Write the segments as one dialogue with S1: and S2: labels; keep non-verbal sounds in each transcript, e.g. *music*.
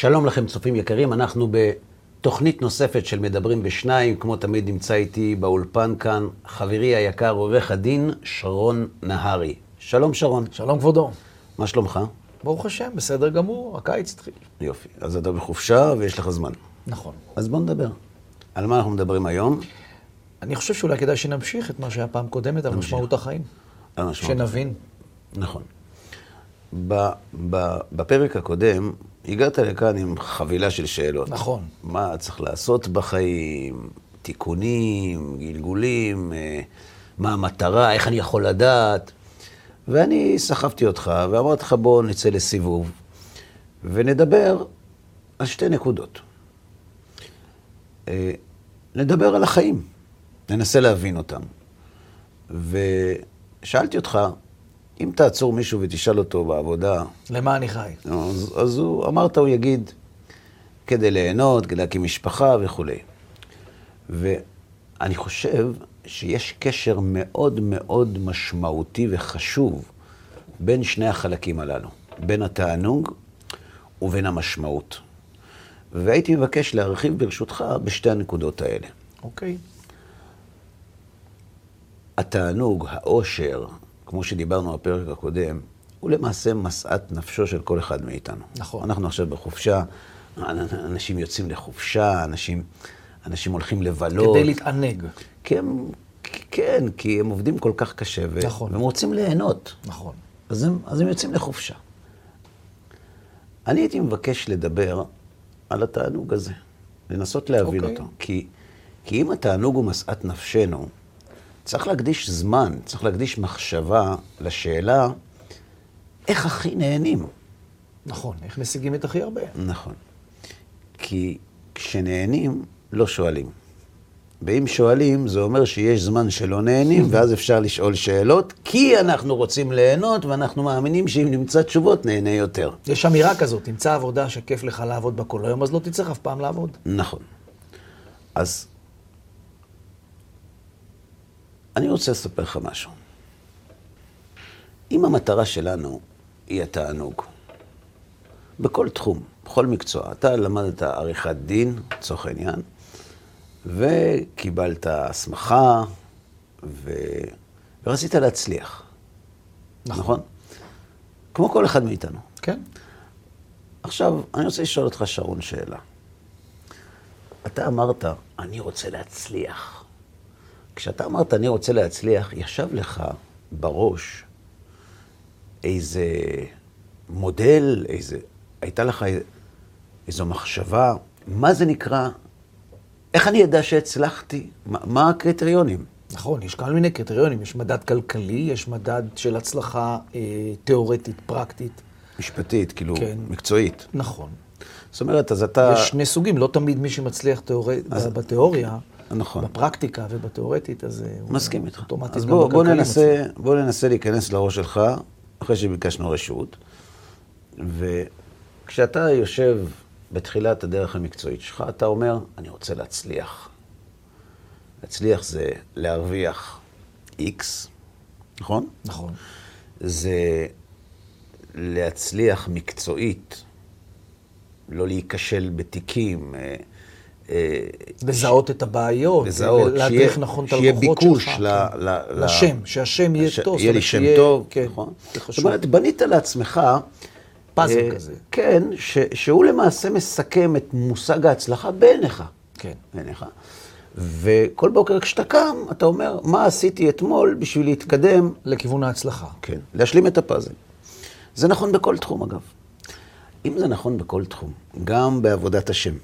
S1: שלום לכם, צופים יקרים, אנחנו בתוכנית נוספת של מדברים בשניים, כמו תמיד נמצא איתי באולפן כאן חברי היקר, עורך הדין שרון נהרי. שלום שרון.
S2: שלום כבודו.
S1: מה שלומך?
S2: ברוך השם, בסדר גמור, הקיץ התחיל.
S1: יופי. אז אתה בחופשה ויש לך זמן.
S2: נכון.
S1: אז בוא נדבר. על מה אנחנו מדברים היום?
S2: אני חושב שאולי כדאי שנמשיך את מה שהיה פעם קודמת על משמעות החיים.
S1: על משמעות.
S2: שנבין.
S1: נכון. בפרק הקודם הגעת לכאן עם חבילה של שאלות.
S2: נכון.
S1: מה צריך לעשות בחיים, תיקונים, גלגולים, אה, מה המטרה, איך אני יכול לדעת. ואני סחבתי אותך ואמרתי לך, בוא נצא לסיבוב ונדבר על שתי נקודות. אה, נדבר על החיים, ננסה להבין אותם. ושאלתי אותך, אם תעצור מישהו ותשאל אותו בעבודה,
S2: למה אני חי?
S1: אז, אז הוא, אמרת, הוא יגיד, כדי ליהנות, כדי להקים משפחה וכולי. ואני חושב שיש קשר מאוד מאוד משמעותי וחשוב בין שני החלקים הללו, בין התענוג ובין המשמעות. והייתי מבקש להרחיב ברשותך בשתי הנקודות האלה.
S2: אוקיי.
S1: התענוג, העושר, כמו שדיברנו בפרק הקודם, הוא למעשה משאת נפשו של כל אחד מאיתנו.
S2: נכון.
S1: אנחנו עכשיו בחופשה, אנשים יוצאים לחופשה, אנשים, אנשים הולכים לבלות.
S2: כדי להתענג.
S1: כי הם, כן, כי הם עובדים כל כך קשה, ו-
S2: נכון.
S1: והם רוצים ליהנות.
S2: נכון.
S1: אז הם, אז הם יוצאים לחופשה. אני הייתי מבקש לדבר על התענוג הזה, לנסות להבין
S2: אוקיי.
S1: אותו. כי, כי אם התענוג הוא משאת נפשנו, צריך להקדיש זמן, צריך להקדיש מחשבה לשאלה איך הכי נהנים.
S2: נכון. איך משיגים את הכי הרבה?
S1: נכון. כי כשנהנים, לא שואלים. ואם שואלים, זה אומר שיש זמן שלא נהנים, *laughs* ואז אפשר לשאול שאלות, כי אנחנו רוצים ליהנות, ואנחנו מאמינים שאם נמצא תשובות, נהנה יותר.
S2: יש אמירה כזאת, תמצא עבודה שכיף לך לעבוד בה כל היום, אז לא תצטרך אף פעם לעבוד.
S1: נכון. אז אני רוצה לספר לך משהו. אם המטרה שלנו היא התענוג, בכל תחום, בכל מקצוע, אתה למדת עריכת דין, לצורך העניין, וקיבלת הסמכה, ו... ורצית להצליח,
S2: נכון.
S1: נכון? כמו כל אחד מאיתנו.
S2: כן.
S1: עכשיו, אני רוצה לשאול אותך, שרון, שאלה. אתה אמרת, אני רוצה להצליח. כשאתה אמרת, אני רוצה להצליח, ישב לך בראש איזה מודל, איזה... הייתה לך איזו מחשבה, מה זה נקרא, איך אני אדע שהצלחתי? מה, מה הקריטריונים?
S2: נכון, יש כל מיני קריטריונים. יש מדד כלכלי, יש מדד של הצלחה אה, תיאורטית, פרקטית.
S1: משפטית, כאילו,
S2: כן.
S1: מקצועית.
S2: נכון.
S1: זאת אומרת, אז אתה...
S2: יש שני סוגים, לא תמיד מי שמצליח תיאורט... בתיאוריה,
S1: נכון.
S2: בפרקטיקה ובתיאורטית, אז אה, הוא
S1: מסכים איתך.
S2: אוטומטית
S1: אז בוא, בוא, ננסה, בוא ננסה להיכנס לראש שלך, אחרי שביקשנו רשות, וכשאתה יושב בתחילת הדרך המקצועית שלך, אתה אומר, אני רוצה להצליח. להצליח זה להרוויח X, נכון?
S2: נכון.
S1: זה להצליח מקצועית, לא להיכשל בתיקים, אה,
S2: לזהות את הבעיות,
S1: לזהות,
S2: להדריך
S1: שיהיה-
S2: נכון את
S1: שיהיה
S2: הלקוחות
S1: ביקוש
S2: שלך.
S1: ל-
S2: כן.
S1: ל- ל-
S2: לשם, שהשם יהיה
S1: ש-
S2: טוב.
S1: יהיה לי
S2: זאת
S1: שם
S2: אומרת,
S1: טוב,
S2: כן,
S1: נכון?
S2: זה
S1: זאת
S2: חשוב.
S1: אומרת, בנית לעצמך...
S2: פאזל
S1: אה,
S2: כזה.
S1: כן, ש, שהוא למעשה מסכם את מושג ההצלחה בעיניך.
S2: כן.
S1: בעיניך. וכל בוקר כשאתה קם, אתה אומר, מה עשיתי אתמול בשביל להתקדם?
S2: לכיוון ההצלחה.
S1: כן. להשלים את הפאזל. זה נכון בכל תחום, אגב. אם זה נכון בכל תחום, גם בעבודת השם,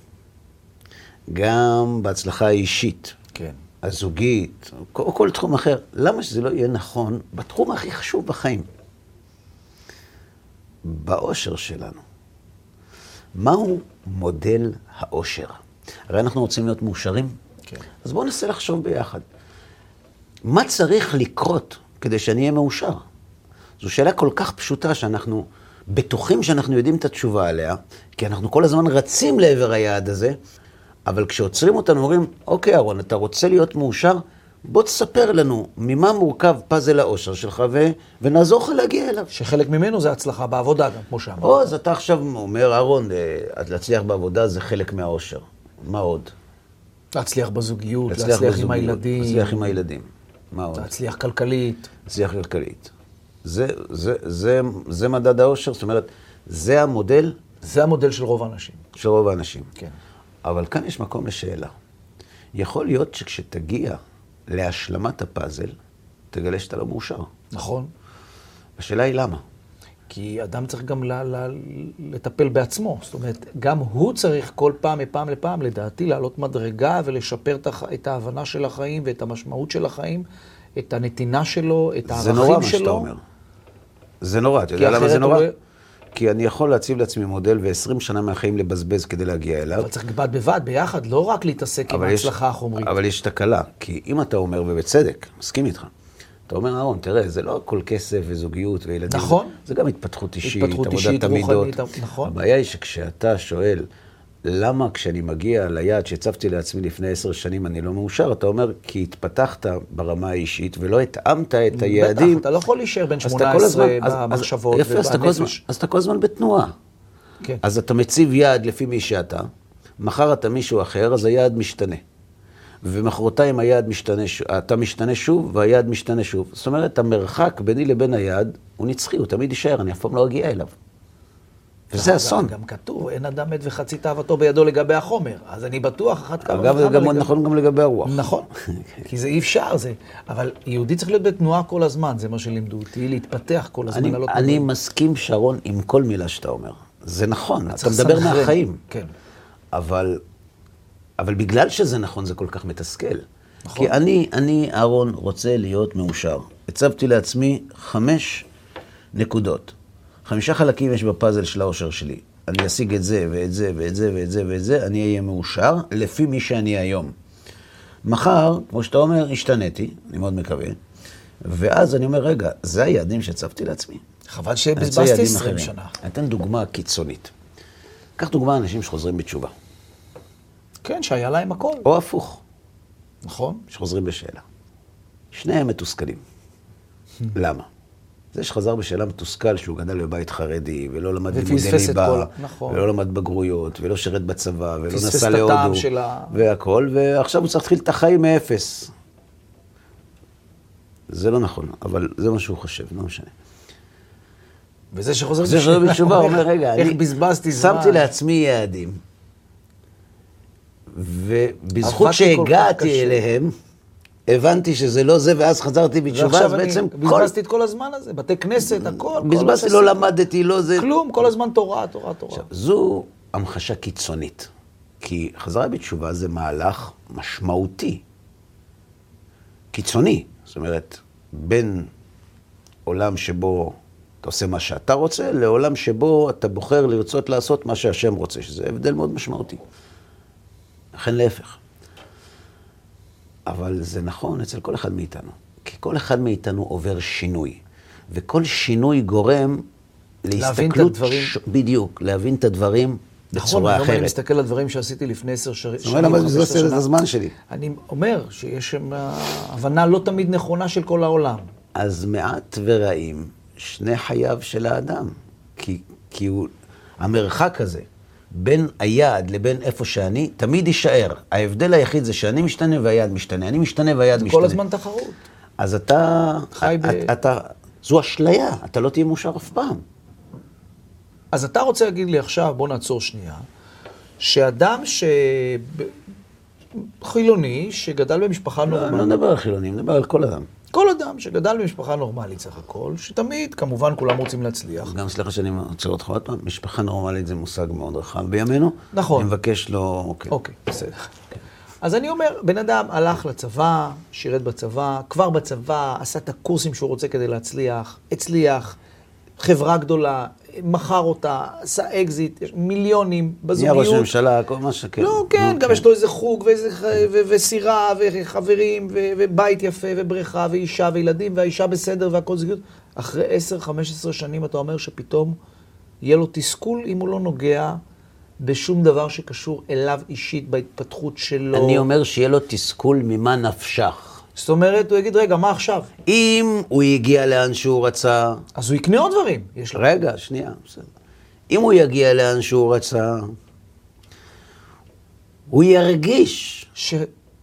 S1: גם בהצלחה האישית,
S2: כן.
S1: הזוגית, או כל, כל תחום אחר, למה שזה לא יהיה נכון בתחום הכי חשוב בחיים? באושר שלנו. מהו מודל האושר? הרי אנחנו רוצים להיות מאושרים.
S2: כן.
S1: אז בואו ננסה לחשוב ביחד. מה צריך לקרות כדי שאני אהיה מאושר? זו שאלה כל כך פשוטה שאנחנו בטוחים שאנחנו יודעים את התשובה עליה, כי אנחנו כל הזמן רצים לעבר היעד הזה, אבל כשעוצרים אותנו אומרים, אוקיי, אהרון, אתה רוצה להיות מאושר? בוא תספר לנו ממה מורכב פאזל האושר שלך, ו... ונעזור לך להגיע אליו.
S2: שחלק ממנו זה הצלחה בעבודה גם, כמו שאמרת.
S1: או, אז אתה עכשיו אומר, אהרון, אה, להצליח בעבודה זה חלק מהאושר. מה עוד?
S2: להצליח בזוגיות, להצליח, עם
S1: בזוגיות,
S2: הילדים,
S1: להצליח עם הילדים. מה עוד?
S2: להצליח כלכלית.
S1: להצליח כלכלית. זה, זה, זה, זה מדד האושר, זאת אומרת, זה המודל
S2: זה המודל של רוב האנשים.
S1: של רוב האנשים.
S2: כן.
S1: אבל כאן יש מקום לשאלה. יכול להיות שכשתגיע להשלמת הפאזל, תגלה שאתה לא מאושר.
S2: נכון.
S1: השאלה היא למה.
S2: כי אדם צריך גם ל- ל- לטפל בעצמו. זאת אומרת, גם הוא צריך כל פעם, מפעם לפעם, לדעתי, לעלות מדרגה ולשפר את, ההבנה של החיים ואת המשמעות של החיים, את הנתינה שלו, את הערכים שלו.
S1: זה נורא מה שאתה אומר. זה נורא, אתה יודע למה זה
S2: הוא
S1: נורא?
S2: לא-
S1: כי אני יכול להציב לעצמי מודל ו-20 שנה מהחיים לבזבז כדי להגיע אליו.
S2: אבל צריך בד בבד, ביחד, לא רק להתעסק עם ההצלחה החומרית.
S1: אבל יש תקלה, כי אם אתה אומר, ובצדק, מסכים איתך, אתה אומר, אהרון, תראה, זה לא הכל כסף וזוגיות וילדים.
S2: נכון.
S1: זה גם התפתחות אישית,
S2: התפתחות
S1: עבודת
S2: אישית,
S1: המידות.
S2: נכון.
S1: הבעיה היא שכשאתה שואל, למה כשאני מגיע ליעד שהצבתי לעצמי לפני עשר שנים אני לא מאושר, אתה אומר, כי התפתחת ברמה האישית ולא התאמת את היעדים.
S2: בטח, אתה לא יכול להישאר
S1: כל
S2: 18
S1: הזמן- אז- אז-
S2: במחשבות
S1: יפה, אז
S2: ובנפש.
S1: אז אתה כל הזמן בתנועה.
S2: כן.
S1: אז אתה מציב יעד לפי מי שאתה, מחר אתה מישהו אחר, אז היעד משתנה. ומחרתיים היעד משתנה, אתה משתנה שוב, והיעד משתנה שוב. זאת אומרת, המרחק ביני לבין היעד הוא נצחי, הוא תמיד יישאר, אני אף פעם לא אגיע אליו. וזה אסון.
S2: גם כתוב, אין אדם מת וחצי תאוותו בידו לגבי החומר. אז אני בטוח, אחת כמה
S1: אגב, זה גם
S2: לגבי-
S1: נכון גם לגבי הרוח.
S2: נכון, *laughs* כי זה אי אפשר, זה... אבל יהודי צריך להיות בתנועה כל הזמן, זה מה שלימדו אותי, להתפתח כל הזמן,
S1: אני, אני. מסכים, שרון, עם כל מילה שאתה אומר. זה נכון, אתה מדבר. מהחיים.
S2: כן.
S1: אבל, אבל בגלל שזה נכון, זה כל כך מתסכל.
S2: נכון.
S1: כי אני, אני, אהרון, רוצה להיות מאושר. הצבתי לעצמי חמש נקודות. חמישה חלקים יש בפאזל של האושר שלי. אני אשיג את זה, ואת זה, ואת זה, ואת זה, ואת זה, אני אהיה מאושר, לפי מי שאני היום. מחר, כמו שאתה אומר, השתניתי, אני מאוד מקווה, ואז אני אומר, רגע, זה היעדים שהצבתי לעצמי.
S2: חבל שבזבזתי
S1: יעדים
S2: 20
S1: אחרים.
S2: שנה.
S1: אני אתן דוגמה קיצונית. קח דוגמה אנשים שחוזרים בתשובה,
S2: כן, שהיה להם הכל,
S1: או הפוך,
S2: נכון?
S1: שחוזרים בשאלה. שניהם מתוסכלים. למה? זה שחזר בשאלה מתוסכל שהוא גדל בבית חרדי, ולא למד לימודי ליבה,
S2: נכון.
S1: ולא למד בגרויות, ולא שירת בצבא, ולא נסע להודו,
S2: ה-
S1: והכל, ועכשיו הוא צריך להתחיל את החיים מאפס. זה לא נכון, אבל זה מה שהוא חושב, לא משנה.
S2: וזה שחוזר
S1: זה שחוזר בתשובה, הוא אומר, רגע, *laughs*
S2: איך
S1: אני
S2: בזבזתי זמן.
S1: שמתי לעצמי יעדים, ובזכות שהגעתי
S2: קשה.
S1: הבנתי שזה לא זה, ואז חזרתי בתשובה, אז
S2: ועכשיו אני
S1: בעצם כל...
S2: בזבזתי את כל הזמן הזה, בתי כנסת, הכל. כל
S1: בזבזתי. לא למדתי, לא זה.
S2: כלום, כל הזמן תורה, תורה, תורה.
S1: עכשיו, זו המחשה קיצונית, כי חזרה בתשובה זה מהלך משמעותי, קיצוני. זאת אומרת, בין עולם שבו אתה עושה מה שאתה רוצה, לעולם שבו אתה בוחר לרצות לעשות מה שהשם רוצה, שזה הבדל מאוד משמעותי. לכן להפך. אבל זה נכון אצל כל אחד מאיתנו, כי כל אחד מאיתנו עובר שינוי, וכל שינוי גורם להסתכלות...
S2: להבין את הדברים.
S1: ש... בדיוק, להבין את הדברים
S2: נכון,
S1: בצורה
S2: היום אני
S1: אחרת.
S2: מסתכל על דברים שעשיתי לפני עשר ש-
S1: זאת
S2: שנים,
S1: אומרת, למה זה
S2: 15
S1: עושה את. הזמן שלי?
S2: אני אומר שיש שם הבנה לא תמיד נכונה של כל העולם.
S1: אז מעט ורעים שני חייו של האדם. כי, כי הוא, המרחק הזה בין היעד לבין איפה שאני, תמיד יישאר. ההבדל היחיד זה שאני משתנה והיעד משתנה. אני משתנה והיעד
S2: זה
S1: משתנה.
S2: כל הזמן תחרות.
S1: אז אתה...
S2: חי ב-
S1: אתה, אתה... זו אשליה, אתה לא תהיה מאושר אף פעם.
S2: אז אתה רוצה להגיד לי עכשיו, בוא נעצור שנייה, שאדם ש... חילוני, שגדל במשפחה
S1: אני לא
S2: נורמלית,
S1: מדבר על חילונים, אני מדבר על כל אדם.
S2: כל אדם שגדל במשפחה נורמלית סך הכל, שתמיד, כמובן, כולם רוצים להצליח.
S1: גם סליחה שאני עוצר אותך עוד פעם, משפחה נורמלית זה מושג מאוד רחב בימינו.
S2: נכון.
S1: אני מבקש לא... אוקיי.
S2: אוקיי, בסדר. אז אני אומר, בן אדם הלך לצבא, שירת בצבא, כבר בצבא, עשה את הקורסים שהוא רוצה כדי להצליח, הצליח, חברה גדולה, מכר אותה, עשה אקזיט, יש מיליונים
S1: נהיה
S2: בזוגיות.
S1: ראש הממשלה, כל מה שכן.
S2: לא, כן,
S1: נו,
S2: גם יש לו איזה חוג, וסירה, וחברים, ובית יפה, ובריכה, ואישה, וילדים, והאישה בסדר, והכל זוגיות. אחרי 10-15 שנים אתה אומר שפתאום יהיה לו תסכול אם הוא לא נוגע בשום דבר שקשור אליו אישית, בהתפתחות שלו.
S1: אני אומר שיהיה לו תסכול ממה נפשך.
S2: זאת אומרת, הוא יגיד, רגע, מה עכשיו?
S1: אם הוא הגיע לאן שהוא רצה,
S2: אז הוא יקנה עוד דברים. יש לו.
S1: רגע, שנייה, בסדר. אם הוא יגיע לאן שהוא רצה, הוא ירגיש
S2: ש...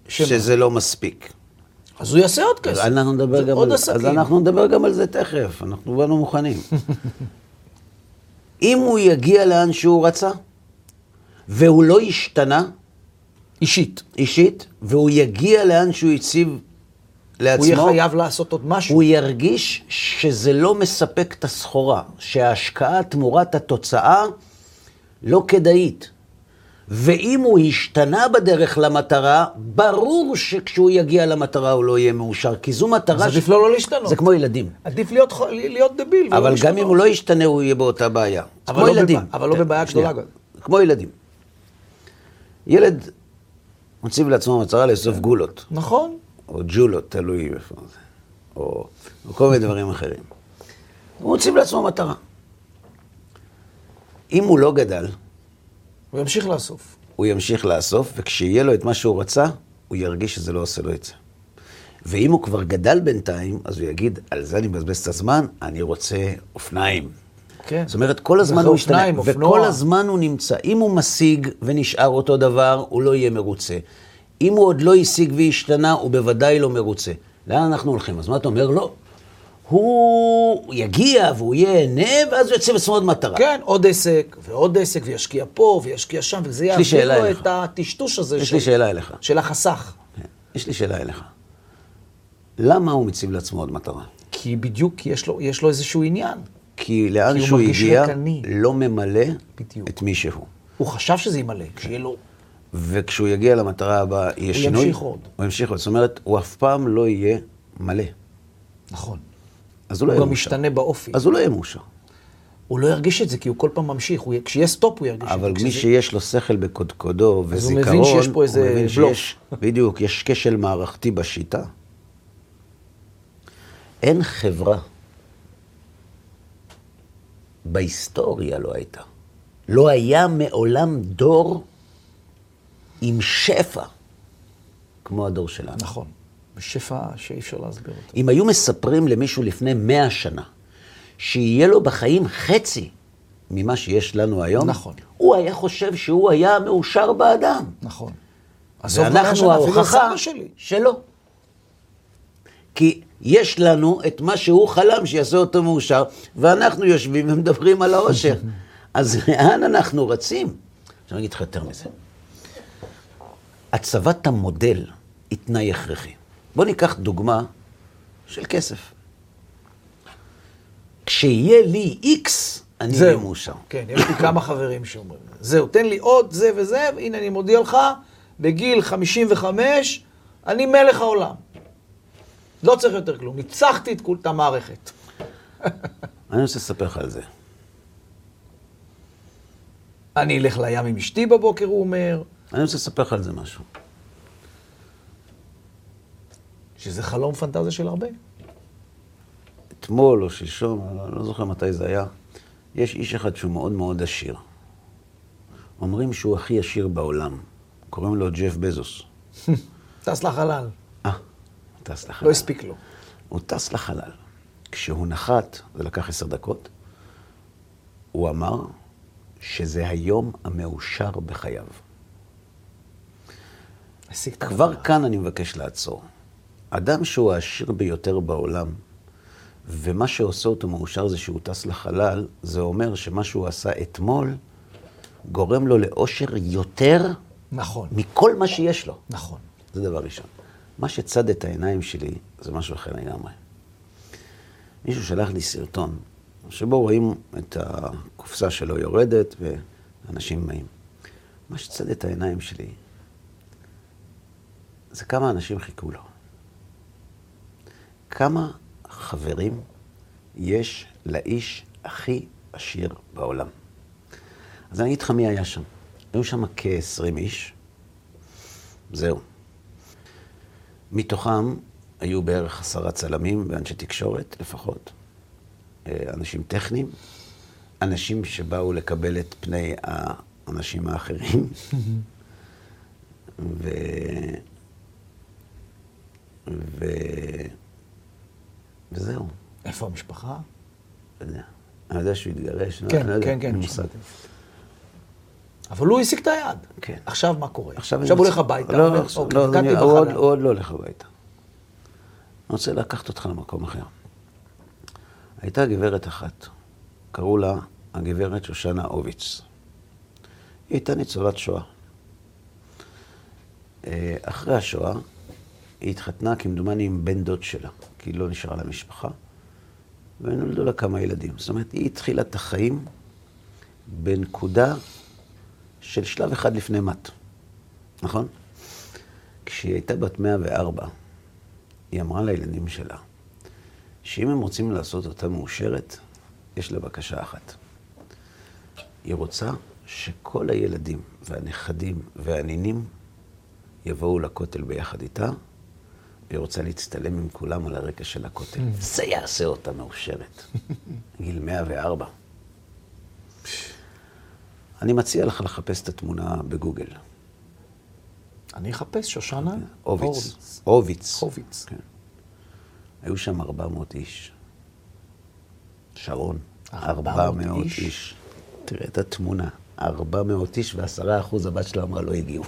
S2: שמה?
S1: שזה לא מספיק.
S2: אז הוא יעשה עוד כסף.
S1: אז אנחנו נדבר גם
S2: עוד
S1: על
S2: עסקים.
S1: אז אנחנו נדבר גם על זה תכף, אנחנו באנו מוכנים. *laughs* אם הוא יגיע לאן שהוא רצה, והוא לא השתנה
S2: אישית.
S1: אישית, והוא יגיע לאן שהוא הציב לעצמו,
S2: הוא יהיה חייב לעשות עוד משהו.
S1: הוא ירגיש שזה לא מספק את הסחורה, שההשקעה תמורת התוצאה לא כדאית. ואם הוא השתנה בדרך למטרה, ברור שכשהוא יגיע למטרה הוא לא יהיה מאושר, כי זו מטרה...
S2: אז עדיף לו לא להשתנות.
S1: זה כמו ילדים.
S2: עדיף להיות, להיות דביל.
S1: אבל גם
S2: להשתנות.
S1: אם הוא לא ישתנה, הוא יהיה באותה בעיה. כמו
S2: לא
S1: ילדים.
S2: בבע- אבל לא
S1: תן,
S2: בבעיה. גדולה.
S1: כמו ילדים. ילד מציב לעצמו מטרה לאסוף גולות,
S2: נכון.
S1: או ג'ולות, תלוי איפה זה, או, או כל מיני דברים אחרים. הוא מציב לעצמו מטרה. אם הוא לא גדל,
S2: הוא ימשיך לאסוף.
S1: הוא ימשיך לאסוף, וכשיהיה לו את מה שהוא רצה, הוא ירגיש שזה לא עושה לו את זה. ואם הוא כבר גדל בינתיים, אז הוא יגיד, על זה אני מבזבז את הזמן, אני רוצה אופניים.
S2: כן.
S1: זאת אומרת, כל הזמן הוא משתנה,
S2: אופניים, אופנוע.
S1: וכל הזמן הוא נמצא. אם הוא משיג ונשאר אותו דבר, הוא לא יהיה מרוצה. אם הוא עוד לא השיג והשתנה, הוא בוודאי לא מרוצה. לאן אנחנו הולכים? אז מה אתה אומר? לא. הוא יגיע והוא ייהנה, ואז הוא יציב לעצמו עוד מטרה.
S2: כן, עוד עסק, ועוד עסק, וישקיע פה, וישקיע שם, וזה יעביר לו
S1: אליך.
S2: את הטשטוש הזה
S1: יש
S2: של,
S1: לי שאלה אליך.
S2: של החסך.
S1: כן. יש לי שאלה אליך. למה הוא מציב לעצמו עוד מטרה?
S2: כי בדיוק יש לו, יש לו איזשהו עניין.
S1: כי לאן
S2: כי הוא
S1: שהוא הגיע. לא ממלא
S2: בדיוק.
S1: את מי שהוא.
S2: הוא חשב שזה ימלא, שיהיה לו...
S1: וכשהוא יגיע למטרה הבאה, יהיה
S2: הוא
S1: שינוי.
S2: ימשיך עוד.
S1: הוא ימשיך עוד. זאת אומרת, הוא אף פעם לא יהיה מלא.
S2: נכון.
S1: אז הוא לא
S2: הוא
S1: יהיה
S2: גם
S1: מאושר.
S2: משתנה באופי.
S1: אז הוא לא יהיה מאושר.
S2: הוא לא ירגיש את זה, כי הוא כל פעם ממשיך. הוא... כשיהיה סטופ הוא ירגיש את זה.
S1: אבל מי
S2: כשזה-
S1: שיש לו שכל בקודקודו
S2: אז הוא
S1: וזיכרון,
S2: מבין שיש פה איזה
S1: הוא
S2: בלוף.
S1: בדיוק, יש כשל מערכתי בשיטה. אין חברה, בהיסטוריה לא הייתה. לא היה מעולם דור עם שפע כמו הדור שלנו.
S2: נכון. בשפע שאי אפשר להסביר אותו.
S1: אם היו מספרים למישהו לפני מאה שנה, שיהיה לו בחיים חצי ממה שיש לנו היום,
S2: נכון.
S1: הוא היה חושב שהוא היה מאושר באדם.
S2: נכון.
S1: ואנחנו ההוכחה. שלא. כי יש לנו את מה שהוא חלם שיעשה אותו מאושר, ואנחנו יושבים ומדברים על העושר. *laughs* אז לאן אנחנו רצים? עכשיו אני אגיד לך יותר מזה. הצבת המודל היא תנאי הכרחי. בוא ניקח דוגמה של כסף. כשיהיה לי איקס, אני אהיה. מאושר.
S2: כן, יש לי כמה חברים שאומרים, זהו, תן לי עוד זה וזה, והנה אני מודיע לך, בגיל 55, אני מלך העולם. לא צריך יותר כלום, ניצחתי את כול- את המערכת. *laughs*
S1: אני רוצה לספר לך על זה.
S2: אני אלך לים עם אשתי בבוקר, הוא אומר,
S1: אני רוצה לספר לך על זה משהו.
S2: שזה חלום פנטזיה של הרבה.
S1: אתמול או שלשום, אני לא זוכר מתי זה היה, יש איש אחד שהוא מאוד מאוד עשיר. אומרים שהוא הכי עשיר בעולם. קוראים לו ג'ף בזוס. *laughs*
S2: טס לחלל,
S1: אה, טס לחלל.
S2: לא הספיק לו.
S1: הוא טס לחלל. כשהוא נחת, זה לקח עשר דקות, הוא אמר שזה היום המאושר בחייו. כבר. כאן אני מבקש לעצור. אדם שהוא העשיר ביותר בעולם, ומה שעושה אותו מאושר זה שהוא טס לחלל, זה אומר שמה שהוא עשה אתמול גורם לו לאושר יותר
S2: נכון,
S1: מכל מה שיש לו.
S2: נכון.
S1: זה דבר ראשון. מה שצד את העיניים שלי זה משהו אחר לגמרי. מישהו שלח לי סרטון, שבו רואים את הקופסה שלו יורדת ואנשים באים. מה שצד את העיניים שלי זה כמה אנשים חיכו לו. כמה חברים יש לאיש הכי עשיר בעולם. אז אני אגיד לך מי היה שם. היו שם כ-20 איש, זהו. מתוכם היו בערך עשרה צלמים ואנשי תקשורת לפחות, אה, אנשים טכניים, אנשים שבאו לקבל את פני האנשים האחרים, *laughs* ו... ו... וזהו,
S2: איפה המשפחה?
S1: לא יודע. אני יודע שהוא התגרש,
S2: כן,
S1: לא יודע,
S2: כן, כן,
S1: אין לי מושג.
S2: אבל הוא השיג את היד.
S1: כן.
S2: עכשיו מה קורה?
S1: עכשיו
S2: עכשיו הוא הולך הביתה.
S1: לא, לא,
S2: אוקיי,
S1: לא, אני- הוא עוד-. הוא עוד לא הולך הביתה. אני רוצה לקחת אותך למקום אחר. הייתה גברת אחת, קראו לה הגברת שושנה הוביץ. היא הייתה ניצולת שואה. אה, אחרי השואה, היא התחתנה כמדומני עם בן דוד שלה, כי היא לא נשארה לה משפחה, ונולדו לה כמה ילדים. זאת אומרת, היא התחילה את החיים בנקודה של שלב אחד לפני מת, נכון? כשהיא הייתה בת 104, היא אמרה לילדים שלה, שאם הם רוצים לעשות אותה מאושרת, יש לה בקשה אחת. היא רוצה שכל הילדים והנכדים והנינים יבואו לכותל ביחד איתה, והיא רוצה להצטלם עם כולם על הרקע של הכותל. זה יעשה אותה מאושרת. *laughs* גיל 104. אני מציע לך לחפש את התמונה בגוגל.
S2: אני אחפש, שושנה?
S1: הוביץ. הוביץ.
S2: הוביץ.
S1: כן. היו שם 400 איש. שרון,
S2: 400
S1: 400
S2: איש?
S1: איש. תראה את התמונה, 400 איש ועשרה אחוז הבת שלה אמרה לא הגיעו.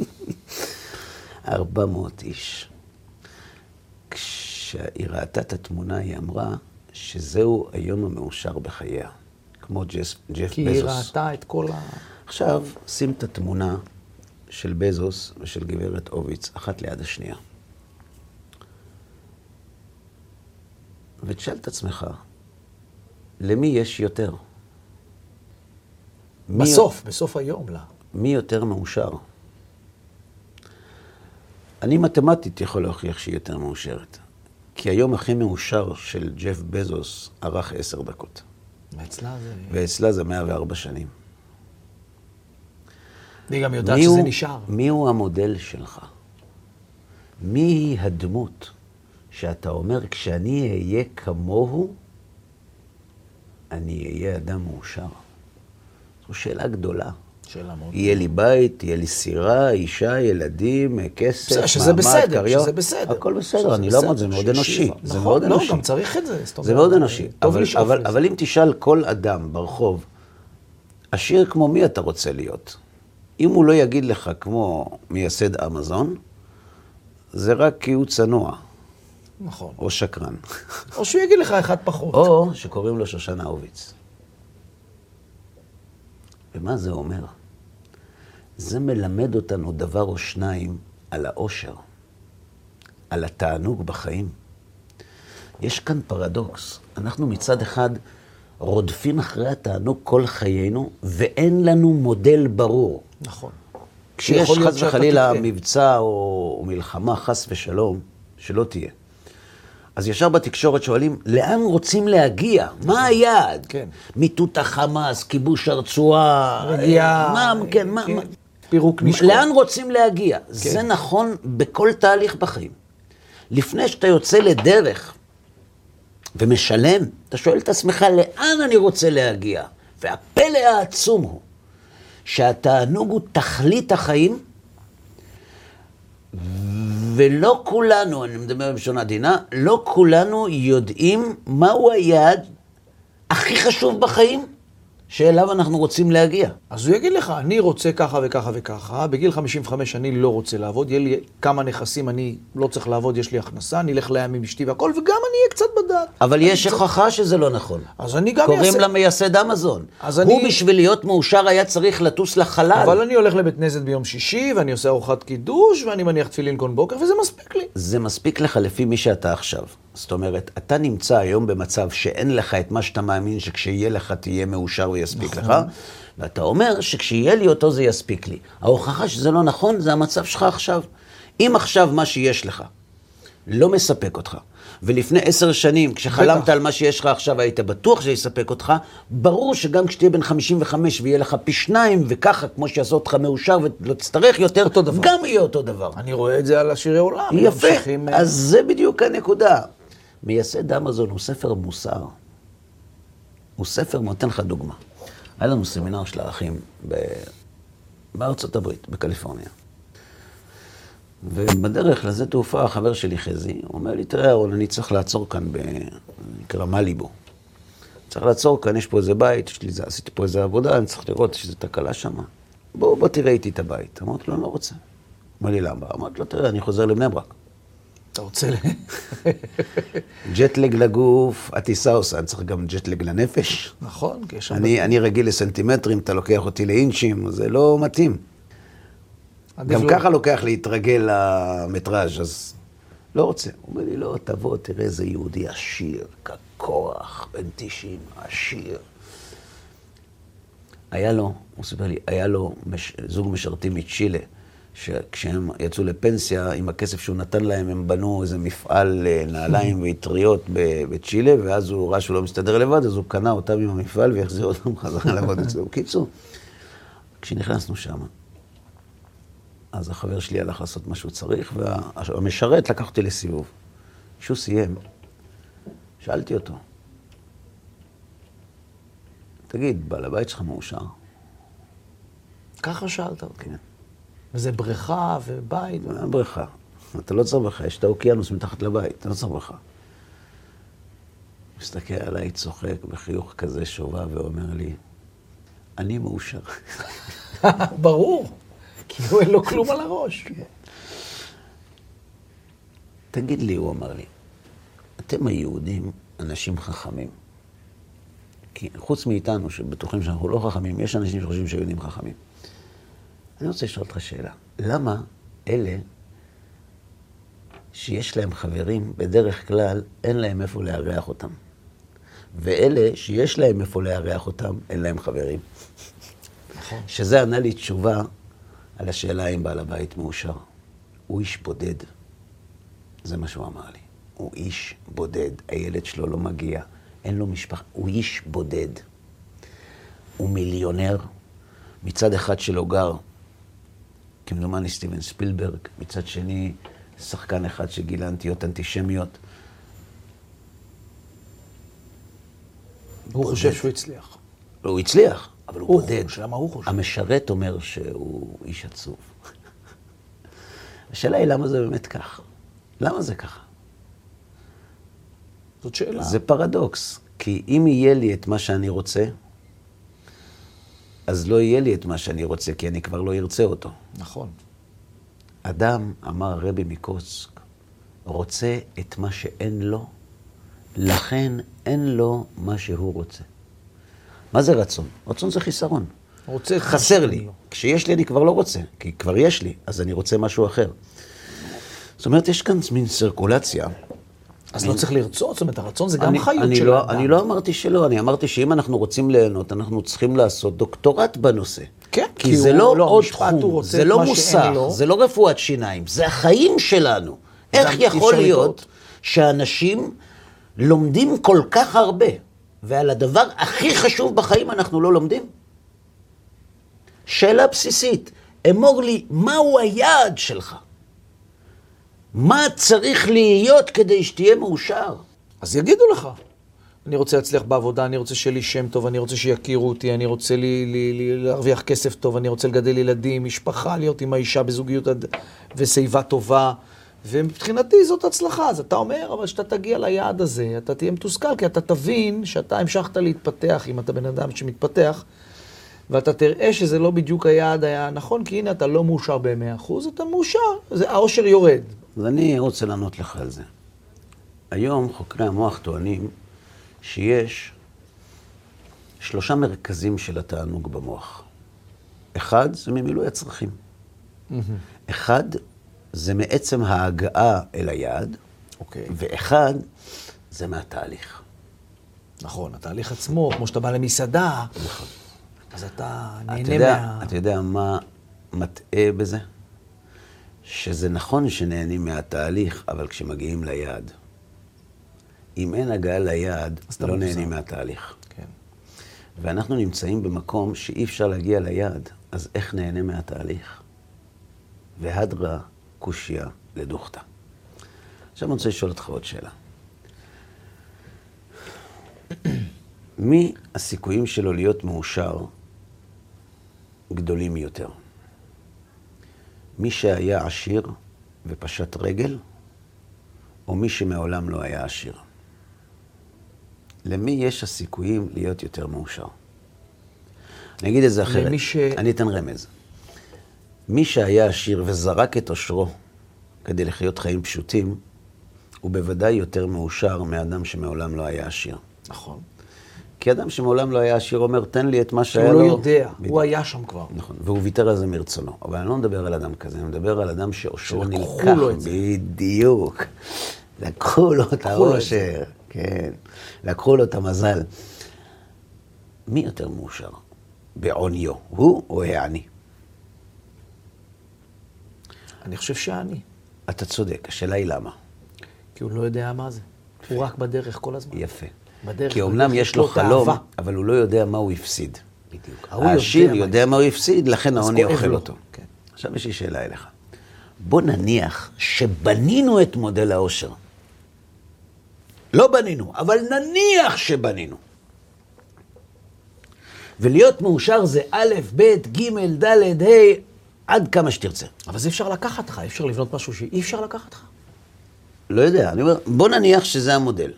S1: *laughs* 400 איש. כשהיא ראתה את התמונה, היא אמרה שזהו היום המאושר בחייה. כמו ג'ס, ג'ף
S2: כי
S1: בזוס.
S2: היא ראתה את כל ה...
S1: עכשיו, שים את התמונה של בזוס ושל גברת הוביץ, אחת ליד השנייה. ותשאל את עצמך, למי יש יותר? מי-
S2: בסוף, בסוף היום, לא.
S1: מי יותר מאושר? אני מתמטית יכול להוכיח שהיא יותר מאושרת. כי היום הכי מאושר של ג'ף בזוס ארך עשר דקות,
S2: ואצלה זה...
S1: ואצלה זה 104 שנים.
S2: והיא גם יודעת שזה
S1: הוא-
S2: נשאר.
S1: מי הוא המודל שלך? מי היא הדמות שאתה אומר, כשאני אהיה כמוהו, אני אהיה אדם מאושר? זו שאלה גדולה. יהיה לי בית, יהיה לי סירה, אישה, ילדים, כסף, מעמד,
S2: שזה בסדר,
S1: קריירה.
S2: שזה בסדר.
S1: הכל בסדר, אני לא אומר, זה מאוד. אנושי. זה
S2: נכון,
S1: מאוד
S2: לא,
S1: אנושי.
S2: גם צריך את זה.
S1: זה מאוד אנושי. אבל אם תשאל כל אדם ברחוב, עשיר כמו מי אתה רוצה להיות? אם הוא לא יגיד לך כמו מייסד אמזון, זה רק כי הוא צנוע,
S2: נכון.
S1: או שקרן.
S2: או שהוא יגיד לך אחד פחות.
S1: או שקוראים לו שושנה הוביץ. ומה זה אומר? זה מלמד אותנו דבר או שניים על האושר, על התענוג בחיים. יש כאן פרדוקס. אנחנו מצד אחד רודפים אחרי התענוג כל חיינו, ואין לנו מודל ברור.
S2: נכון.
S1: כשיש חס וחלילה. מבצע או, או מלחמה, חס ושלום, שלא תהיה. אז ישר בתקשורת שואלים, לאן רוצים להגיע? מה היעד?
S2: כן.
S1: מיטוט החמאס, כיבוש הרצועה,
S2: רגיעה.
S1: מה, כן, מה,
S2: כן.
S1: מה,
S2: פירוק נשקו.
S1: לאן רוצים להגיע?
S2: כן.
S1: זה נכון בכל תהליך בחיים. לפני שאתה יוצא לדרך ומשלם, אתה שואל את עצמך, לאן אני רוצה להגיע? והפלא העצום הוא שהתענוג הוא תכלית החיים, ולא כולנו, אני מדבר בלשון עדינה, לא כולנו יודעים מהו היעד הכי חשוב בחיים שאליו אנחנו רוצים להגיע.
S2: אז הוא יגיד לך, אני רוצה ככה וככה וככה, בגיל 55 אני לא רוצה לעבוד, יהיה לי כמה נכסים, אני לא צריך לעבוד, יש לי הכנסה, אני אלך לים עם אשתי והכל, וגם אני אהיה קצת בדעת.
S1: אבל יש הוכחה שזה לא נכון.
S2: אז אני גם
S1: קוראים
S2: אעשה...
S1: לה מייסד אמזון.
S2: אז
S1: הוא
S2: אני-
S1: בשביל להיות מאושר היה צריך לטוס לחלל.
S2: אבל אני הולך לבית כנסת ביום שישי, ואני עושה ארוחת קידוש, ואני מניח תפילין כל בוקר, וזה מספיק לי.
S1: זה מספיק לך לפי מי שאתה עכשיו. זאת אומרת, אתה נמצא היום במצב שאין לך את מה שאתה מאמין שכשיהיה לך תהיה מאושר ויספיק לך, ואתה אומר שכשיהיה לי אותו זה יספיק לי. ההוכחה שזה לא נכון זה המצב שלך עכשיו. אם עכשיו מה שיש לך לא מספק אותך, ולפני עשר שנים, כשחלמת. על מה שיש לך עכשיו, היית בטוח שיספק אותך, ברור שגם כשתהיה בן 55 ויהיה לך פי שניים, וככה, כמו שיעשו אותך מאושר ולא תצטרך יותר. גם יהיה אותו דבר.
S2: אני רואה את זה על השירי עולם.
S1: יפה,
S2: אה,
S1: אז זה בדיוק הנקודה. מייסד אמזון הוא ספר מוסר. הוא ספר, נותן לך דוגמה. היה לנו סמינר של האחים ב... בארצות הברית, בקליפורניה. ובדרך לזה תעופה, החבר שלי חזי, הוא אומר לי, תראה, אהרון, אני צריך לעצור כאן ב... נקרא מליבו. צריך לעצור כאן, יש פה איזה בית, יש לי זה, עשיתי פה איזה עבודה, אני צריך לראות איזו תקלה שם. בוא, בוא תראה איתי את הבית. אמרתי לו, לא רוצה. אמר לי, למה? אמרתי לו, תראה, אני חוזר לבני ברק.
S2: אתה רוצה. *laughs*
S1: ג'טלג לגוף, הטיסה עושה, אני צריך גם ג'טלג לנפש.
S2: נכון, כי יש שם...
S1: אני, אני רגיל לסנטימטרים, אתה לוקח אותי לאינצ'ים, זה לא מתאים. גם
S2: לא-
S1: ככה לוקח להתרגל למטראז', אז לא רוצה. הוא אומר לי, לא, תבוא, תראה איזה יהודי עשיר, ככוח, בן 90, עשיר. היה לו, הוא סיפר לי, היה לו מש, זוג משרתים מצ'ילה, שכשהם יצאו לפנסיה, עם הכסף שהוא נתן להם, הם בנו איזה מפעל אה, נעליים *laughs* ואטריות בצ'ילה, ואז הוא ראה שהוא לא מסתדר לבד, אז הוא קנה אותם עם המפעל והחזיר אותם *laughs* חזרה לעבוד *laughs* אצלו. בקיצור, כשנכנסנו שם, אז החבר שלי הלך לעשות מה שהוא צריך, והמשרת לקח אותי לסיבוב. כשהוא סיים, שאלתי אותו, תגיד, בעל הבית שלך מאושר?
S2: ככה שאלת אותי.
S1: כן.
S2: וזה בריכה ובית.
S1: אה, בריכה. אתה לא צריך בריכה, יש את האוקיינוס מתחת לבית, אתה לא צריך בריכה. מסתכל עליי, צוחק בחיוך כזה שובב ואומר לי, אני מאושר. *laughs*
S2: ברור, כי הוא אין לו כלום על הראש.
S1: תגיד לי, הוא אמר לי, אתם היהודים אנשים חכמים. כי חוץ מאיתנו, שבטוחים שאנחנו לא חכמים, יש אנשים שחושבים שהיהודים חכמים. אני רוצה לשאול אותך שאלה. למה אלה שיש להם חברים, בדרך כלל אין להם איפה לארח אותם? ואלה שיש להם איפה לארח אותם, אין להם חברים.
S2: נכון.
S1: שזה ענה לי תשובה על השאלה אם בעל הבית מאושר. הוא איש בודד. זה מה שהוא אמר לי. הוא איש בודד, הילד שלו לא מגיע, אין לו משפחה, הוא איש בודד. הוא מיליונר, מצד אחד שלו גר, כמדומני סטיבן ספילברג, מצד שני, שחקן אחד שגילה נטיות אנטישמיות.
S2: הוא חושב שהוא הצליח.
S1: לא, הוא הצליח, אבל הוא,
S2: הוא
S1: בודד.
S2: חושב, למה הוא חושב?
S1: המשרת אומר שהוא איש עצוב. השאלה היא למה זה באמת כך. למה זה ככה?
S2: זאת שאלה.
S1: זה פרדוקס, כי אם יהיה לי את מה שאני רוצה, אז לא יהיה לי את מה שאני רוצה, כי אני כבר לא ארצה אותו.
S2: נכון.
S1: אדם, אמר הרבי מקוסק, רוצה את מה שאין לו, לכן אין לו מה שהוא רוצה. מה זה רצון? רצון זה חיסרון.
S2: רוצה
S1: חסר לי.
S2: לו.
S1: כשיש לי אני כבר לא רוצה, כי כבר יש לי, אז אני רוצה משהו אחר. זאת אומרת, יש כאן מין סירקולציה.
S2: אז לא צריך לרצות, זאת אומרת, הרצון זה גם
S1: אני,
S2: חיות
S1: אני
S2: של
S1: לא,
S2: האדם.
S1: אני לא אמרתי שלא, אני אמרתי שאם אנחנו רוצים ליהנות, אנחנו צריכים לעשות דוקטורט בנושא.
S2: כן,
S1: כי
S2: כי
S1: זה לא
S2: לא,
S1: עוד תחום, זה לא מוסר. זה לא רפואת שיניים, זה החיים שלנו. איך
S2: אי
S1: יכול להיות. שאנשים לומדים כל כך הרבה, ועל הדבר הכי חשוב בחיים אנחנו לא לומדים? שאלה בסיסית, אמור לי, מהו היעד שלך? מה צריך להיות כדי שתהיה מאושר?
S2: אז יגידו לך. אני רוצה להצליח בעבודה, אני רוצה שיהיה לי שם טוב, אני רוצה שיכירו אותי, אני רוצה לי, לי, לי, להרוויח כסף טוב, אני רוצה לגדל ילדים, משפחה, להיות עם האישה בזוגיות ושיבה טובה. ומבחינתי זאת הצלחה. אז אתה אומר, אבל כשאתה תגיע ליעד הזה, אתה תהיה מתוסכל, כי אתה תבין שאתה המשכת להתפתח, אם אתה בן אדם שמתפתח, ואתה תראה שזה לא בדיוק היעד היה הנכון, כי הנה אתה לא מאושר ב-100%, אתה מאושר, זה, העושר יורד.
S1: אז אני רוצה לענות לך על זה. היום חוקרי המוח טוענים שיש שלושה מרכזים של התענוג במוח. אחד זה ממילוי הצרכים. אחד זה מעצם ההגעה אל היעד,
S2: אוקיי.
S1: ואחד זה מהתהליך.
S2: נכון, התהליך עצמו, כמו שאתה בא למסעדה, אז אתה
S1: אתה
S2: נהנה
S1: יודע,
S2: מה...
S1: אתה יודע מה מטעה בזה? שזה נכון שנהנים מהתהליך, אבל כשמגיעים ליעד. אם אין הגעה ליעד, לא. נהנים מהתהליך.
S2: כן.
S1: ואנחנו נמצאים במקום שאי אפשר להגיע ליעד, אז איך נהנה מהתהליך? והדרה קושיא לדוכתא. עכשיו אני רוצה לשאול אותך עוד שאלה. מי הסיכויים שלו להיות מאושר גדולים יותר? מי שהיה עשיר ופשט רגל, או מי שמעולם לא היה עשיר? למי יש הסיכויים להיות יותר מאושר? אני אגיד את זה אחרת.
S2: ש-
S1: אני אתן רמז. מי שהיה עשיר וזרק את עושרו כדי לחיות חיים פשוטים, הוא בוודאי יותר מאושר מאדם שמעולם לא היה עשיר.
S2: נכון.
S1: כי אדם שמעולם לא היה עשיר אומר, תן לי את מה שהיה
S2: לא
S1: לו.
S2: יודע,
S1: בדיוק.
S2: הוא היה שם כבר.
S1: נכון, והוא ויתר על זה מרצונו. אבל אני לא מדבר על אדם כזה, אני מדבר על אדם שאושרו
S2: שלקחו
S1: נלקח.
S2: לו את זה.
S1: בדיוק. לקחו לו את האושר, כן. לקחו לו את המזל. מי יותר מאושר? בעוניו, הוא או העני?
S2: אני חושב שאני.
S1: אתה צודק, השאלה היא למה.
S2: כי הוא לא יודע מה זה. הוא רק בדרך כל הזמן.
S1: יפה.
S2: בדרך,
S1: כי אומנם
S2: בדרך
S1: יש לו חלום,
S2: האהבה.
S1: אבל הוא לא יודע מה הוא הפסיד.
S2: בדיוק.
S1: העשיר
S2: מה
S1: יודע מה הוא הפסיד, לכן העוני אוכל. אותו.
S2: כן.
S1: עכשיו יש לי שאלה אליך. בוא נניח שבנינו את מודל העושר. לא בנינו, אבל נניח שבנינו. ולהיות מאושר זה א', ב', ג', ד', ה', עד כמה שתרצה.
S2: אבל זה אפשר לקחת לך, אפשר לבנות משהו שאי אפשר לקחת לך.
S1: לא יודע, אני אומר, בוא נניח שזה המודל.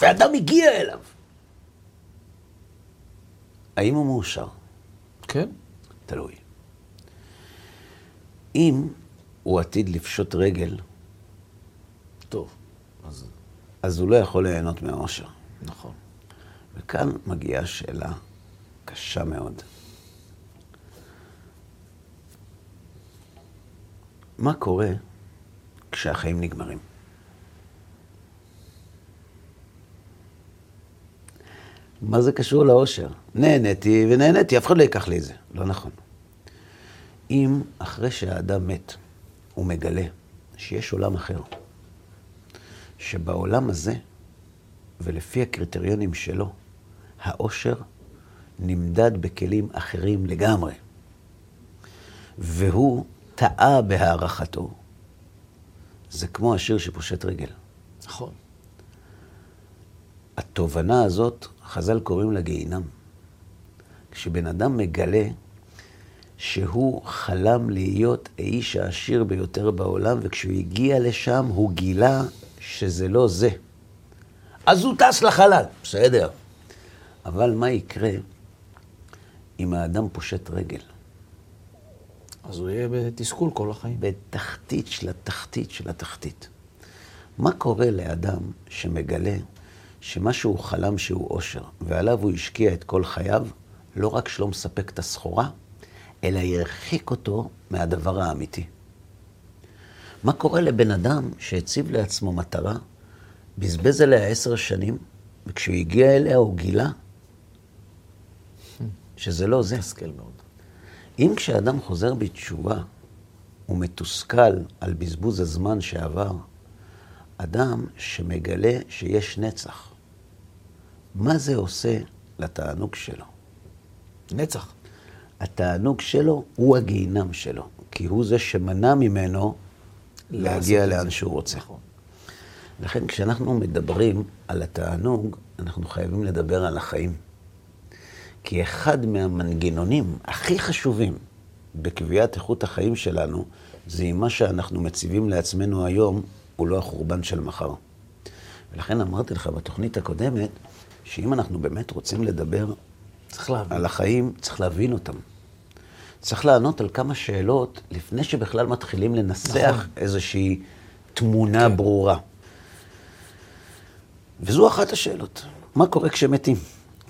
S1: ואדם הגיע אליו. האם הוא מאושר?
S2: כן.
S1: תלוי. אם הוא עתיד לפשוט רגל,
S2: טוב, אז
S1: אז הוא לא יכול ליהנות מהאושר.
S2: נכון.
S1: וכאן מגיעה שאלה קשה מאוד. מה קורה כשהחיים נגמרים? מה זה קשור לאושר? נהניתי ונהניתי, אף אחד לא ייקח לי את זה. לא נכון. אם אחרי שהאדם מת, הוא מגלה שיש עולם אחר, שבעולם הזה, ולפי הקריטריונים שלו, האושר נמדד בכלים אחרים לגמרי. והוא טעה בהערכתו. זה כמו השיר שפושט רגל.
S2: נכון.
S1: התובנה הזאת, חז"ל קוראים לה גיהינם. כשבן אדם מגלה שהוא חלם להיות האיש העשיר ביותר בעולם, וכשהוא הגיע לשם הוא גילה שזה לא זה. אז הוא טס לחלל, בסדר. אבל מה יקרה אם האדם פושט רגל?
S2: אז הוא יהיה בתסכול כל החיים.
S1: בתחתית של התחתית של התחתית. מה קורה לאדם שמגלה שמה שהוא חלם שהוא אושר, ועליו הוא השקיע את כל חייו, לא רק שלא מספק את הסחורה, אלא ירחיק אותו מהדבר האמיתי. מה קורה לבן אדם שהציב לעצמו מטרה, בזבז עליה עשר שנים, וכשהוא הגיע אליה הוא גילה שזה לא זה.
S2: מתסכל מאוד.
S1: אם כשאדם חוזר בתשובה, הוא מתוסכל על בזבוז הזמן שעבר, אדם שמגלה שיש נצח, מה זה עושה לתענוג שלו?
S2: נצח.
S1: התענוג שלו הוא הגיהינם שלו, כי הוא זה שמנע ממנו להגיע לאן
S2: זה.
S1: שהוא רוצה.
S2: נכון.
S1: לכן כשאנחנו מדברים על התענוג, אנחנו חייבים לדבר על החיים. כי אחד מהמנגנונים הכי חשובים בקביעת איכות החיים שלנו, זה אם מה שאנחנו מציבים לעצמנו היום הוא לא החורבן של מחר. ולכן אמרתי לך בתוכנית הקודמת, שאם אנחנו באמת רוצים לדבר
S2: צריך להבין.
S1: על החיים, צריך להבין אותם. צריך לענות על כמה שאלות לפני שבכלל מתחילים לנסח
S2: נכון.
S1: איזושהי תמונה
S2: כן.
S1: ברורה. וזו אחת השאלות. מה קורה כשמתים?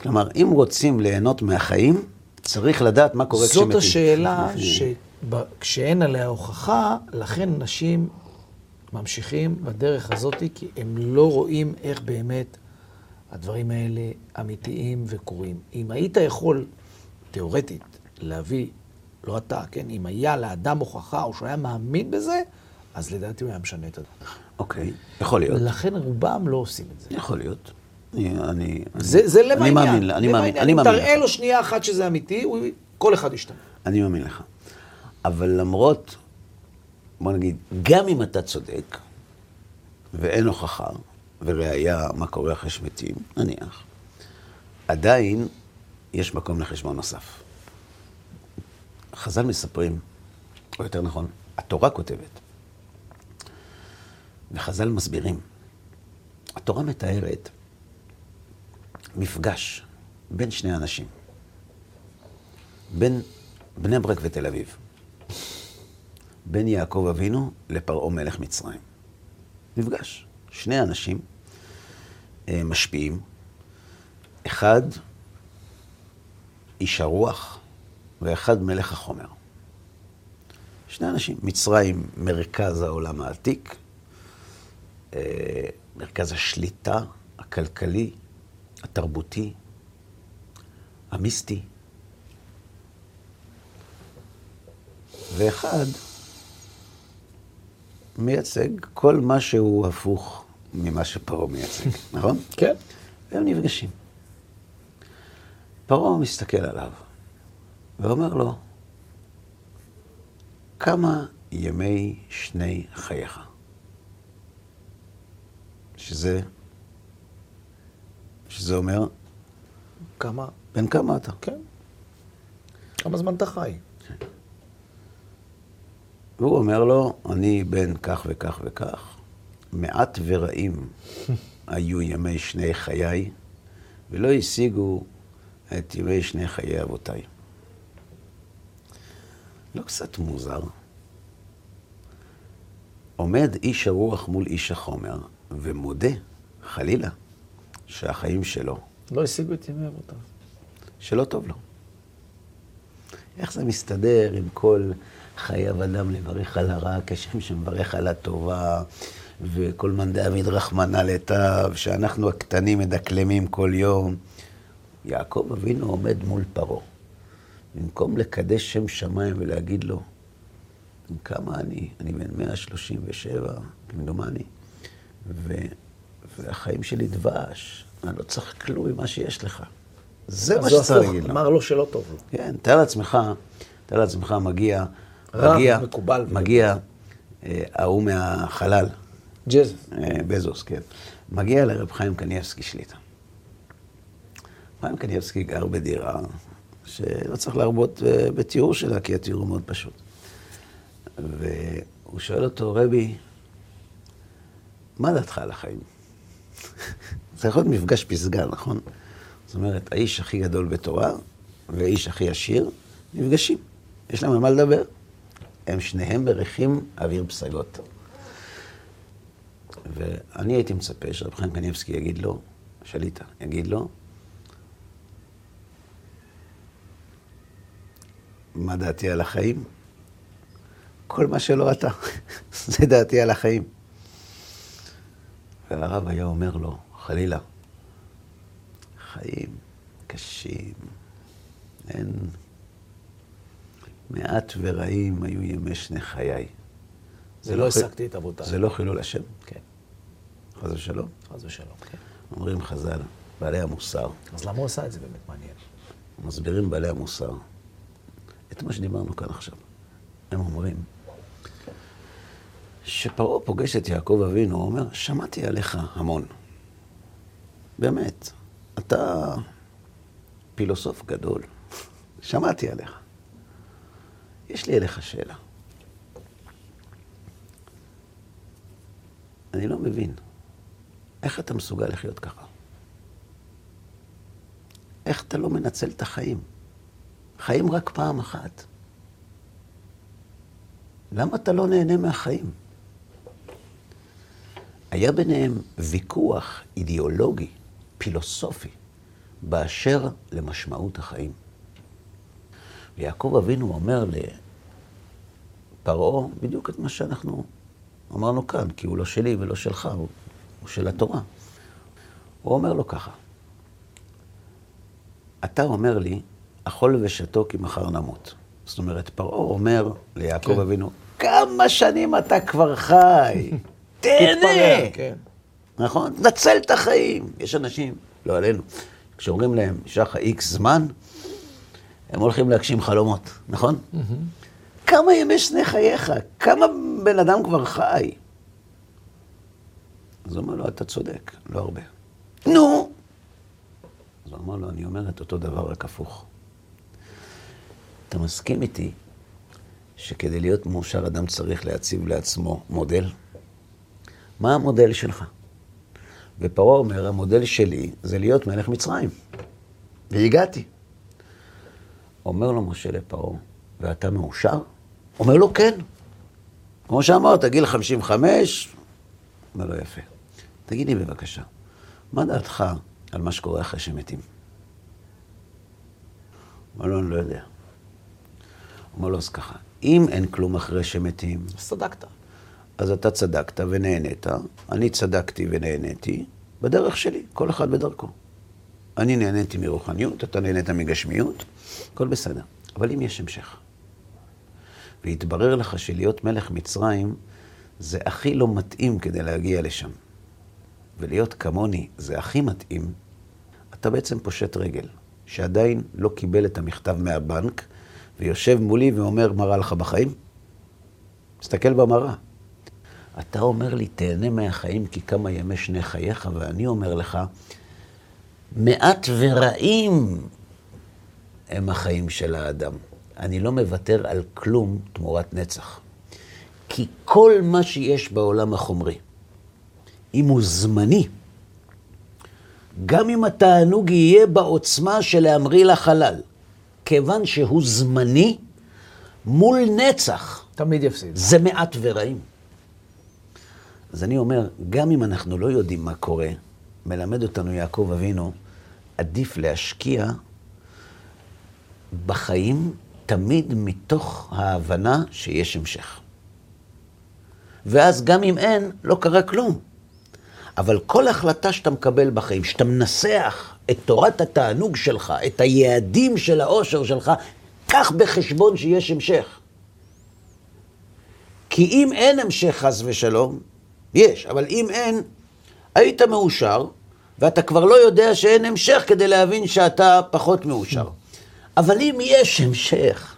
S1: כלומר, אם רוצים ליהנות מהחיים, צריך לדעת מה קורה כשמתים.
S2: זאת השאלה שכשאין עליה הוכחה, לכן אנשים ממשיכים בדרך הזאת, כי הם לא רואים איך באמת הדברים האלה אמיתיים וקורים. אם היית יכול, תיאורטית, להביא, לא אתה, כן, אם היה לאדם הוכחה או שהוא היה מאמין בזה, אז לדעתי הוא היה משנה את הדבר.
S1: אוקיי, יכול להיות.
S2: לכן רובם לא עושים את זה.
S1: יכול להיות. אני, אני,
S2: זה, זה לב
S1: אני
S2: העניין.
S1: מאמין, לה- אני מאמין. אני מאמין
S2: תראה. לו שנייה אחת שזה אמיתי, הוא, כל אחד ישתנה.
S1: אני מאמין לך. אבל למרות, בוא נגיד, גם אם אתה צודק, ואין הוכחה, וראיה מה קורה אחרי שמתים, נניח, עדיין יש מקום לחשבון נוסף. חז"ל מספרים, או יותר נכון, התורה כותבת, וחז"ל מסבירים. התורה מתארת מפגש בין שני אנשים, בין בני ברק ותל אביב, בין יעקב אבינו לפרעה מלך מצרים. מפגש. שני אנשים אה, משפיעים, אחד איש הרוח ואחד מלך החומר. שני אנשים, מצרים מרכז העולם העתיק, אה, מרכז השליטה הכלכלי, התרבותי, המיסטי. ואחד מייצג כל מה שהוא הפוך ממה שפרעה מייצג, *laughs* נכון?
S2: כן.
S1: והם נפגשים. פרעה מסתכל עליו ואומר לו, כמה ימי שני חייך? שזה, שזה אומר,
S2: כמה?
S1: בן כמה אתה?
S2: כן. כמה זמן אתה חי?
S1: והוא אומר לו, אני בן כך וכך וכך, מעט ורעים *laughs* היו ימי שני חיי, ולא השיגו את ימי שני חיי אבותיי. לא קצת מוזר? עומד איש הרוח מול איש החומר, ומודה, חלילה, שהחיים שלו,
S2: לא השיגו את ימי אבותיו.
S1: שלא טוב לו. איך זה מסתדר עם כל חייב אדם לברך על הרע כשם שמברך על הטובה, וכל מאן דעביד רחמנא לטב, שאנחנו הקטנים מדקלמים כל יום. יעקב אבינו עומד מול פרעה. במקום לקדש שם שמיים ולהגיד לו, כמה אני? אני בן 137, כמדומני, ו... והחיים שלי דבש, אני לא צריך כלום ממה שיש לך. זה מה
S2: אז הוא
S1: שצריך להגיד לו.
S2: אמר לו שלא טוב לו.
S1: כן, תאר לעצמך, תאר לעצמך, מגיע, מגיע,
S2: מקובל.
S1: מגיע אה, ההוא מהחלל,
S2: ג'ז.
S1: אה, בזוס, כן. מגיע לרב חיים קניאבסקי שליטה. חיים קניאבסקי גר בדירה שלא צריך להרבות אה, בתיאור שלה, כי התיאור הוא מאוד פשוט. והוא שואל אותו, רבי, מה דעתך על החיים? *laughs* זה יכול להיות מפגש פסגה, נכון? זאת אומרת, האיש הכי גדול בתורה והאיש הכי עשיר נפגשים. יש להם על מה לדבר. הם שניהם בריחים אוויר פסגות. ואני הייתי מצפה שרב חיים קניבסקי יגיד לו, שליטה, יגיד לו, מה דעתי על החיים? כל מה שלא אתה, *laughs* זה דעתי על החיים. והרב היה אומר לו, חלילה, חיים קשים, אין... מעט ורעים היו ימי שני חיי.
S2: זה לא השגתי את אבותיי.
S1: זה לא חילול השם,
S2: כן,
S1: חס ושלום.
S2: חס ושלום. כן.
S1: אומרים חז"ל, בעלי המוסר,
S2: אז למה הוא עשה את זה באמת מעניין?
S1: מסבירים בעלי המוסר את מה שדיברנו כאן עכשיו. הם אומרים שפרעה פוגש את יעקב אבינו, הוא אומר, שמעתי עליך המון. באמת, אתה פילוסוף גדול, שמעתי עליך. יש לי אליך שאלה. אני לא מבין, איך אתה מסוגל לחיות ככה? איך אתה לא מנצל את החיים? חיים רק פעם אחת. למה אתה לא נהנה מהחיים? היה ביניהם ויכוח אידיאולוגי, פילוסופי, באשר למשמעות החיים. ויעקב אבינו אומר לפרעה בדיוק את מה שאנחנו אמרנו כאן, כי הוא לא שלי ולא שלך, הוא, הוא של התורה. הוא אומר לו ככה, אתה אומר לי, אכול ושתו כי מחר נמות. זאת אומרת, פרעה אומר ליעקב
S2: כן.
S1: אבינו, כמה שנים אתה כבר חי? *laughs* תהנה!
S2: כן.
S1: נכון? נצל את החיים. יש אנשים, לא עלינו, כשאומרים להם, נשאר לך איקס זמן, הם הולכים להגשים חלומות, נכון? כמה ימי שני חייך? כמה בן אדם כבר חי? אז הוא אומר לו, אתה צודק, לא הרבה. נו! אז הוא אמר לו, אני אומר את אותו דבר, רק הפוך. אתה מסכים איתי שכדי להיות מאושר אדם צריך להציב לעצמו מודל? מה המודל שלך? ופרעה אומר, המודל שלי זה להיות מלך מצרים. והגעתי. אומר לו משה לפרעה, ואתה מאושר? אומר לו, כן. כמו שאמרת, גיל 55, אומר לו, יפה. תגיד לי בבקשה, מה דעתך על מה שקורה אחרי שמתים? אומר לו, אני לא יודע. אומר לו, אז ככה, אם אין כלום אחרי שמתים,
S2: אז צדקת.
S1: אז אתה צדקת ונהנית, אני צדקתי ונהניתי בדרך שלי, כל אחד בדרכו. אני נהניתי מרוחניות, אתה נהנית מגשמיות, הכל בסדר. אבל אם יש המשך, ויתברר לך שלהיות מלך מצרים זה הכי לא מתאים כדי להגיע לשם, ולהיות כמוני זה הכי מתאים, אתה בעצם פושט רגל, שעדיין לא קיבל את המכתב מהבנק, ויושב מולי ואומר, מה רע לך בחיים? תסתכל במראה. אתה אומר לי, תהנה מהחיים כי כמה ימי שני חייך, ואני אומר לך, מעט ורעים הם החיים של האדם. אני לא מוותר על כלום תמורת נצח. כי כל מה שיש בעולם החומרי, אם הוא זמני, גם אם התענוג יהיה בעוצמה של להמריא לחלל, כיוון שהוא זמני, מול נצח,
S2: תמיד יפסיד.
S1: זה מעט ורעים. אז אני אומר, גם אם אנחנו לא יודעים מה קורה, מלמד אותנו יעקב אבינו, עדיף להשקיע בחיים תמיד מתוך ההבנה שיש המשך. ואז גם אם אין, לא קרה כלום. אבל כל החלטה שאתה מקבל בחיים, שאתה מנסח את תורת התענוג שלך, את היעדים של האושר שלך, קח בחשבון שיש המשך. כי אם אין המשך חס ושלום, יש, אבל אם אין, היית מאושר, ואתה כבר לא יודע שאין המשך כדי להבין שאתה פחות מאושר. אבל אם יש המשך,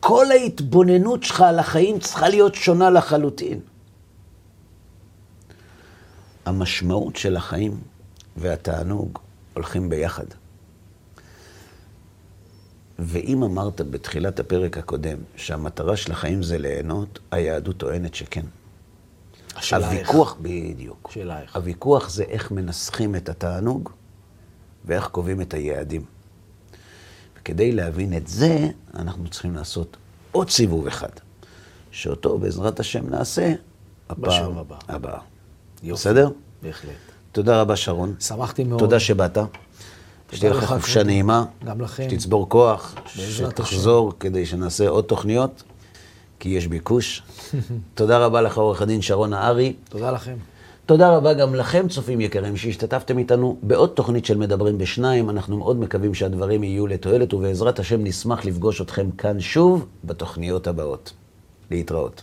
S1: כל ההתבוננות שלך על החיים צריכה להיות שונה לחלוטין. המשמעות של החיים והתענוג הולכים ביחד. ואם אמרת בתחילת הפרק הקודם שהמטרה של החיים זה ליהנות, היהדות טוענת שכן.
S2: השאלה איך.
S1: הוויכוח, בדיוק.
S2: השאלה איך.
S1: הוויכוח זה איך מנסחים את התענוג ואיך קובעים את היעדים. וכדי להבין את זה, אנחנו צריכים לעשות עוד סיבוב אחד, שאותו בעזרת השם נעשה הפעם
S2: בשיעור הבא.
S1: הבאה.
S2: יופי.
S1: בסדר?
S2: בהחלט.
S1: תודה רבה, שרון.
S2: שמחתי מאוד.
S1: תודה שבאת. שתהיה לך חופשה. נעימה.
S2: גם לכם.
S1: שתצבור כוח, שתחזור כדי שנעשה עוד תוכניות, כי יש ביקוש. *laughs* תודה רבה לך, עורך הדין שרון נהרי.
S2: תודה לכם.
S1: תודה רבה גם לכם, צופים יקרים, שהשתתפתם איתנו בעוד תוכנית של מדברים בשניים. אנחנו מאוד מקווים שהדברים יהיו לתועלת, ובעזרת השם נשמח לפגוש אתכם כאן שוב בתוכניות הבאות. להתראות.